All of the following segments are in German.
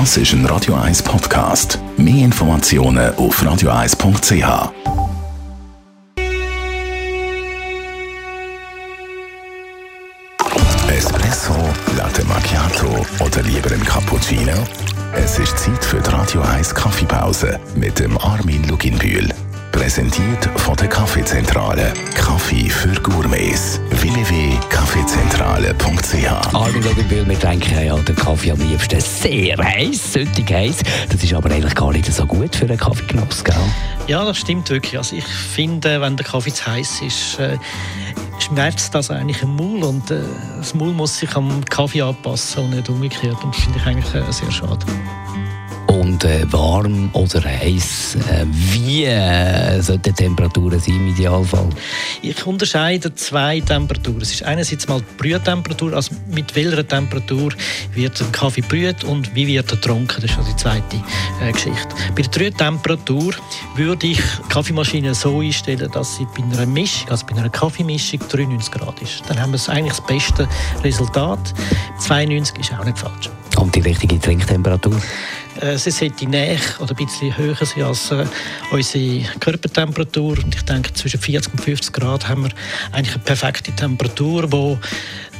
Das ist ein Radio 1 Podcast. Mehr Informationen auf radio1.ch. Espresso, Latte Macchiato oder lieber ein Cappuccino? Es ist Zeit für die Radio 1 Kaffeepause mit dem Armin Luginbühl. Präsentiert von der Kaffeezentrale. Kaffee für Gourmets. www.kaffeezentrale.ch Armin Logenbühl, wir trinken ja den Kaffee am liebsten sehr heiß, süttig heiß. Das ist aber eigentlich gar nicht so gut für einen Kaffeegenuss, gell? Ja, das stimmt wirklich. Also ich finde, wenn der Kaffee zu heiß ist, äh, schmerzt das eigentlich im Maul und äh, das Maul muss sich am Kaffee anpassen und nicht umgekehrt. Und das finde ich eigentlich äh, sehr schade und äh, warm oder heiß. Äh, wie äh, sollten Temperaturen sein im Idealfall? Ich unterscheide zwei Temperaturen. Es ist einerseits mal die Brühtemperatur, also mit welcher Temperatur wird der Kaffee brüht und wie wird er getrunken. Das ist also die zweite äh, Geschichte. Bei der Brühtemperatur würde ich die Kaffeemaschine so einstellen, dass sie bei einer Mischung, also bei einer Kaffeemischung 93 Grad ist. Dann haben wir eigentlich das beste Resultat. 92 ist auch nicht falsch. Und die richtige Trinktemperatur? Äh, sie sollte näher oder ein bisschen höher sein als äh, unsere Körpertemperatur. Und ich denke, zwischen 40 und 50 Grad haben wir eigentlich eine perfekte Temperatur, wo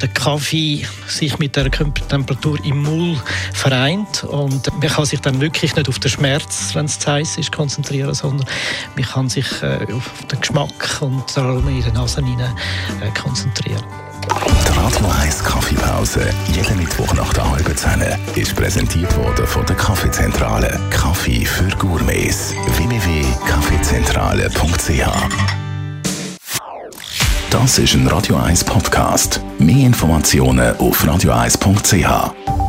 der Kaffee sich mit der Körpertemperatur im Mund vereint und man kann sich dann wirklich nicht auf den Schmerz, wenn es zu heiß ist, konzentrieren, sondern man kann sich äh, auf den Geschmack und den Aroma in der Nase hinein, konzentrieren. Die Radio 1 Kaffeepause, jeden Mittwoch nach der halben Zehn, ist präsentiert worden von der Kaffeezentrale. Kaffee für Gourmets. www.kaffeezentrale.ch Das ist ein Radio 1 Podcast. Mehr Informationen auf radio1.ch.